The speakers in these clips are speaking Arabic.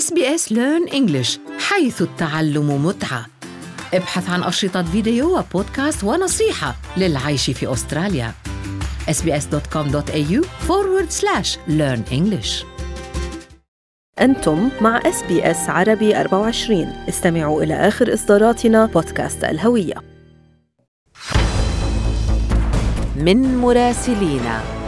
SBS Learn English حيث التعلم متعة. ابحث عن أشرطة فيديو وبودكاست ونصيحة للعيش في أستراليا. Sbs.com.au forward slash learn English. أنتم مع اس بي اس عربي 24 استمعوا إلى آخر إصداراتنا بودكاست الهوية. من مراسلينا.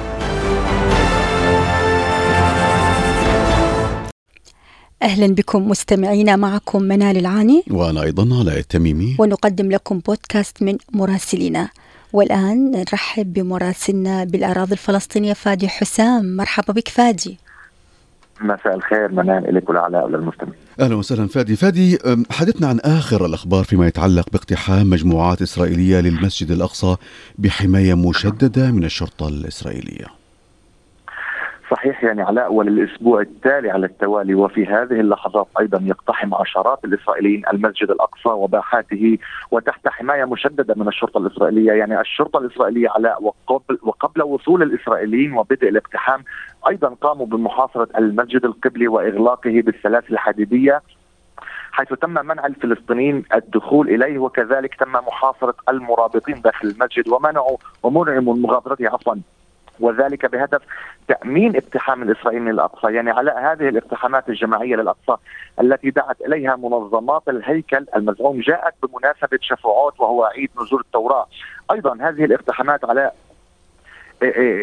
أهلا بكم مستمعينا معكم منال العاني. وأنا أيضا علاء التميمي ونقدم لكم بودكاست من مراسلينا والآن نرحب بمراسلنا بالأراضي الفلسطينية فادي حسام. مرحبا بك فادي. مساء الخير منال لك ولعلاء وللمستمعين أهلا وسهلا فادي. فادي حدثنا عن آخر الأخبار فيما يتعلق باقتحام مجموعات إسرائيلية للمسجد الأقصى بحماية مشددة من الشرطة الإسرائيلية. صحيح يعني علاء وللاسبوع التالي على التوالي وفي هذه اللحظات أيضا يقتحم عشرات الإسرائيليين المسجد الأقصى وباحاته وتحت حماية مشددة من الشرطة الإسرائيلية، يعني الشرطة الإسرائيلية علاء وقبل وقبل وصول الإسرائيليين وبدء الاقتحام أيضا قاموا بمحاصرة المسجد القبلي وإغلاقه بالسلاسل الحديدية حيث تم منع الفلسطينيين الدخول إليه وكذلك تم محاصرة المرابطين داخل المسجد ومنعوا من مغادرته عفوا. وذلك بهدف تأمين اقتحام الاسرائيلي للأقصى، يعني على هذه الاقتحامات الجماعية للأقصى التي دعت إليها منظمات الهيكل المزعوم جاءت بمناسبة شفوعات وهو عيد نزول التوراة. أيضا هذه الاقتحامات على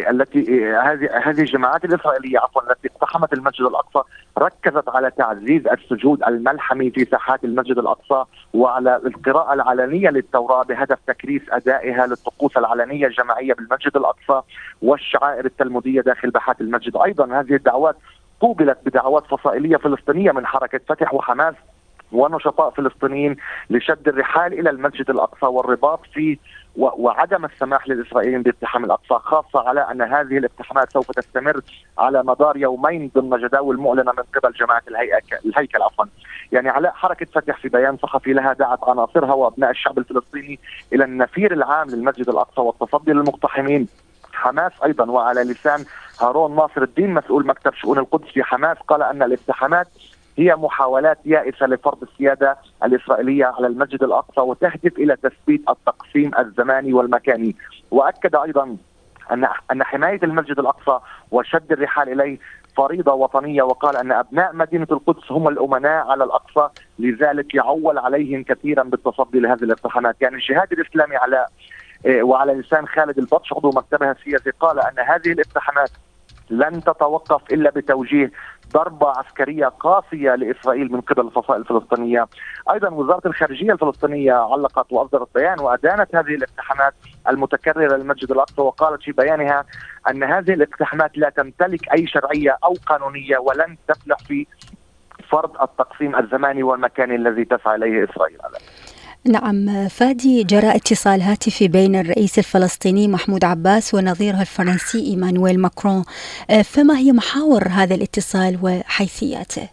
التي إيه هذه هذه الجماعات الإسرائيلية عفوا التي اقتحمت المسجد الأقصى ركزت على تعزيز السجود الملحمي في ساحات المسجد الأقصى وعلى القراءة العلنية للتوراة بهدف تكريس أدائها للطقوس العلنية الجماعية بالمسجد الأقصى والشعائر التلمودية داخل باحات المسجد، أيضا هذه الدعوات قوبلت بدعوات فصائلية فلسطينية من حركة فتح وحماس ونشطاء فلسطينيين لشد الرحال إلى المسجد الأقصى والرباط فيه وعدم السماح للإسرائيليين باقتحام الأقصى خاصة على أن هذه الاقتحامات سوف تستمر على مدار يومين ضمن جداول معلنه من قبل جماعة الهيكل الهيكل عفوا. يعني على حركة فتح في بيان صحفي لها دعت عناصرها وأبناء الشعب الفلسطيني إلى النفير العام للمسجد الأقصى والتصدي للمقتحمين. حماس أيضا وعلى لسان هارون ناصر الدين مسؤول مكتب شؤون القدس في حماس قال أن الاقتحامات هي محاولات يائسة لفرض السيادة الإسرائيلية على المسجد الأقصى وتهدف إلى تثبيت التقسيم الزماني والمكاني. وأكد أيضا ان أن حماية المسجد الأقصى وشد الرحال إليه فريضة وطنية وقال أن أبناء مدينة القدس هم الأمناء على الأقصى. لذلك يعول عليهم كثيرا بالتصدي لهذه الاقتحامات. يعني الجهاد الإسلامي على وعلى لسان خالد البطش عضو مكتبها السياسي قال أن هذه الاقتحامات لن تتوقف إلا بتوجيه ضربة عسكرية قاسية لإسرائيل من قبل الفصائل الفلسطينية. أيضا وزارة الخارجية الفلسطينية علقت وأصدرت بيان وأدانت هذه الاقتحامات المتكررة للمسجد الأقصى وقالت في بيانها أن هذه الاقتحامات لا تمتلك أي شرعية أو قانونية ولن تفلح في فرض التقسيم الزماني والمكاني الذي تسعى إليه إسرائيل نعم فادي جرى اتصال هاتفي بين الرئيس الفلسطيني محمود عباس ونظيره الفرنسي إيمانويل ماكرون فما هي محاور هذا الاتصال وحيثياته؟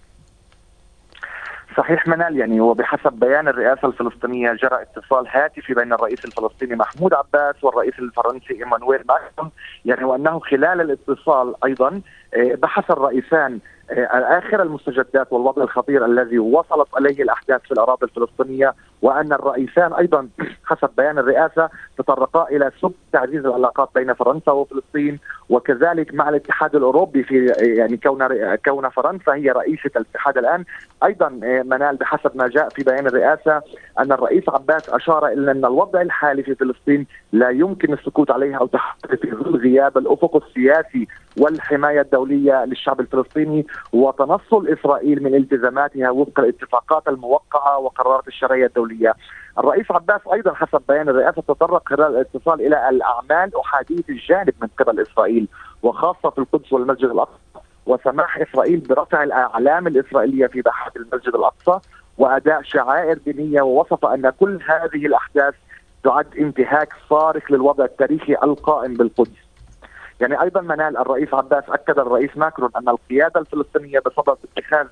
صحيح منال يعني وبحسب بيان الرئاسة الفلسطينية جرى اتصال هاتفي بين الرئيس الفلسطيني محمود عباس والرئيس الفرنسي إيمانويل ماكرون يعني وأنه خلال الاتصال أيضا بحث الرئيسان اخر المستجدات والوضع الخطير الذي وصلت إليه الأحداث في الأراضي الفلسطينية وأن الرئيسان أيضا حسب بيان الرئاسة تطرقا إلى سب تعزيز العلاقات بين فرنسا وفلسطين وكذلك مع الاتحاد الأوروبي في يعني كون كون فرنسا هي رئيسة الاتحاد الآن أيضا منال بحسب ما جاء في بيان الرئاسة أن الرئيس عباس أشار إلى أن الوضع الحالي في فلسطين لا يمكن السكوت عليه أو تحقيقه في ظل غياب الأفق السياسي والحماية الدولية للشعب الفلسطيني. وتنصل إسرائيل من التزاماتها وفق الاتفاقات الموقعة وقرارات الشرعية الدولية. الرئيس عباس أيضا حسب بيان الرئاسة تطرق خلال الاتصال إلى الأعمال أحادية الجانب من قبل إسرائيل وخاصة في القدس والمسجد الأقصى وسماح إسرائيل برفع الأعلام الإسرائيلية في باحات المسجد الأقصى وأداء شعائر دينية ووصف أن كل هذه الأحداث تعد انتهاك صارخ للوضع التاريخي القائم بالقدس. يعني أيضا منال الرئيس عباس أكد الرئيس ماكرون أن القيادة الفلسطينية بصدد اتخاذ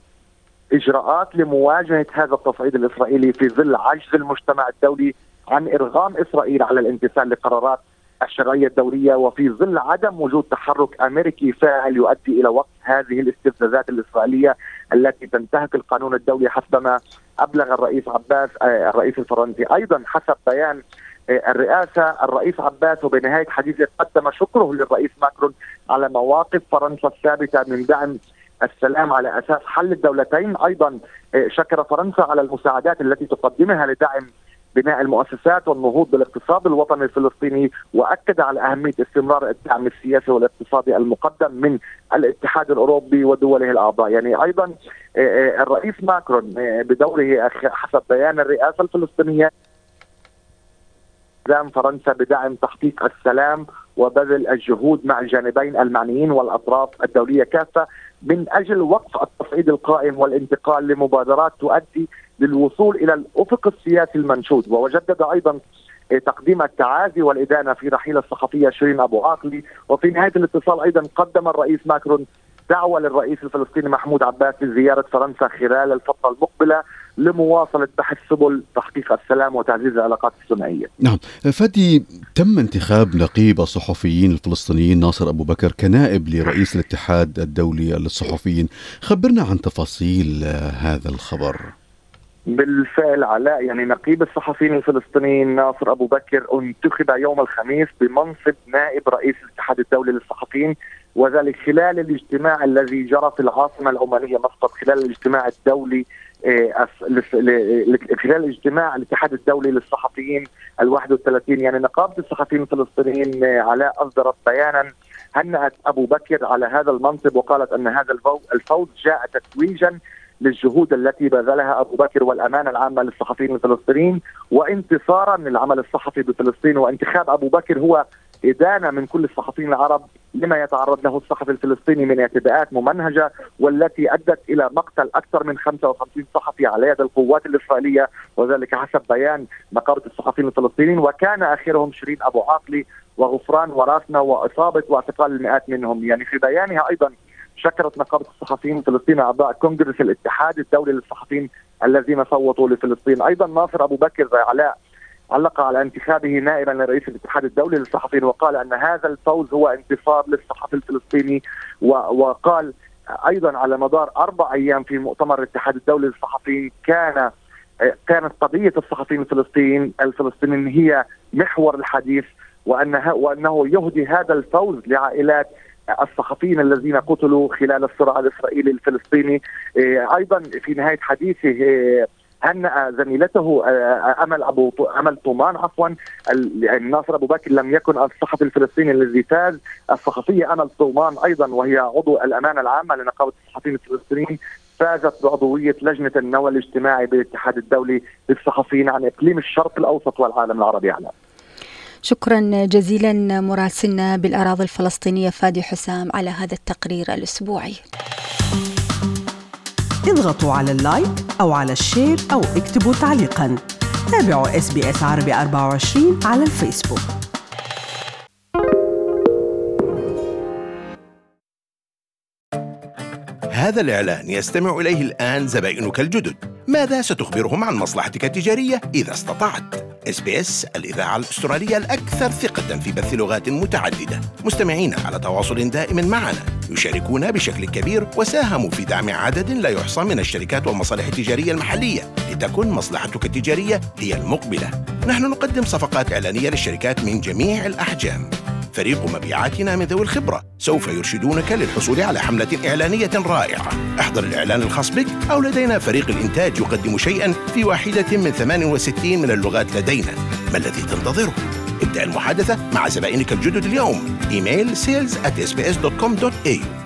إجراءات لمواجهة هذا التصعيد الإسرائيلي في ظل عجز المجتمع الدولي عن إرغام إسرائيل على الامتثال لقرارات الشرعية الدولية وفي ظل عدم وجود تحرك أمريكي فاعل يؤدي إلى وقف هذه الاستفزازات الإسرائيلية التي تنتهك القانون الدولي حسبما أبلغ الرئيس عباس آه، الرئيس الفرنسي. أيضا حسب بيان آه، الرئاسة الرئيس عباس وبنهاية حديثه قدم شكره للرئيس ماكرون على مواقف فرنسا الثابتة من دعم السلام على أساس حل الدولتين، أيضا آه، شكر فرنسا على المساعدات التي تقدمها لدعم بناء المؤسسات والنهوض بالاقتصاد الوطني الفلسطيني وأكد على أهمية استمرار الدعم السياسي والاقتصادي المقدم من الاتحاد الأوروبي ودوله الأعضاء، يعني أيضا آه، الرئيس ماكرون بدوره حسب بيان الرئاسة الفلسطينية التزام فرنسا بدعم تحقيق السلام وبذل الجهود مع الجانبين المعنيين والأطراف الدولية كافة من أجل وقف التصعيد القائم والانتقال لمبادرات تؤدي للوصول إلى الأفق السياسي المنشود. وجدد أيضا تقديم التعازي والإدانة في رحيل الصحفية شيرين أبو عاقلي. وفي نهاية الاتصال أيضا قدم الرئيس ماكرون دعوة للرئيس الفلسطيني محمود عباس لزيارة فرنسا خلال الفترة المقبلة لمواصلة بحث سبل تحقيق السلام وتعزيز العلاقات الثنائية. نعم. فادي تم انتخاب نقيب الصحفيين الفلسطينيين ناصر أبو بكر كنائب لرئيس الاتحاد الدولي للصحفيين. خبرنا عن تفاصيل هذا الخبر. بالفعل علاء يعني نقيب الصحفيين الفلسطينيين ناصر أبو بكر انتخب يوم الخميس بمنصب نائب رئيس الاتحاد الدولي للصحفيين وذلك خلال الاجتماع الذي جرى في العاصمة العمانية مسقط خلال الاجتماع الدولي آه، خلال اجتماع الاتحاد الدولي للصحفيين ال 31 يعني نقابة الصحفيين الفلسطينيين آه، علاء أصدرت بيانا هنأت أبو بكر على هذا المنصب وقالت أن هذا الفوز جاء تتويجا للجهود التي بذلها أبو بكر والأمانة العامة للصحفيين الفلسطينيين وانتصارا للعمل الصحفي بفلسطين. وانتخاب أبو بكر هو إدانة من كل الصحفيين العرب لما يتعرض له الصحفي الفلسطيني من اعتداءات ممنهجة والتي أدت إلى مقتل أكثر من 55 صحفي على يد القوات الإسرائيلية وذلك حسب بيان نقابة الصحفيين الفلسطينيين. وكان آخرهم شيرين أبو عاقلي وغفران وراسنا وإصابة واعتقال المئات منهم. يعني في بيانها أيضا شكرت نقابة الصحفيين الفلسطينيين أعضاء كونغرس الاتحاد الدولي للصحفيين الذين صوتوا لفلسطين. أيضا ناصر أبو بكر علاء علق على انتخابه نائبا لرئيس الاتحاد الدولي للصحفيين وقال أن هذا الفوز هو انتصار للصحفي الفلسطيني وقال أيضا على مدار أربع أيام في مؤتمر الاتحاد الدولي للصحفيين كان كانت قضية الصحفيين الفلسطينيين الفلسطينيين هي محور الحديث وانها وأنه يهدي هذا الفوز لعائلات الصحفيين الذين قتلوا خلال الصراع الإسرائيلي الفلسطيني. أيضا في نهاية حديثه هنأ زميلته آه، آه، أمل أبو أمل طومان عفوا ناصر أبو بكر لم يكن الصحفي الفلسطيني الذي فاز. الصحفية أمل طومان أيضا وهي عضو الأمانة العامة لنقابة الصحفيين الفلسطينيين فازت بعضوية لجنة النوى الاجتماعي بالاتحاد الدولي للصحفيين عن إقليم الشرق الأوسط والعالم العربي على شكرا جزيلا مراسلنا بالأراضي الفلسطينية فادي حسام على هذا التقرير الأسبوعي. اضغطوا على ال like أو على ال share أو اكتبوا تعليقا. تابعوا إس بي إس عربي 24 على الفيسبوك. هذا الإعلان يستمع إليه الآن زبائنك الجدد. ماذا ستخبرهم عن مصلحتك التجارية إذا استطعت؟ إس بي إس الإذاعة الأسترالية الأكثر ثقة في بث لغات متعددة. مستمعين على تواصل دائم معنا. يشاركون بشكل كبير وساهموا في دعم عدد لا يحصى من الشركات والمصالح التجارية المحلية لتكن مصلحتك التجارية هي المقبلة. نحن نقدم صفقات إعلانية للشركات من جميع الأحجام. فريق مبيعاتنا من ذوي الخبرة سوف يرشدونك للحصول على حملة إعلانية رائعة. احضر الإعلان الخاص بك أو لدينا فريق الإنتاج يقدم شيئا في واحدة من 68 من اللغات لدينا. ما الذي تنتظره؟ ابدأ المحادثة مع زبائنك الجدد اليوم. إيميل sales at sbs.com.au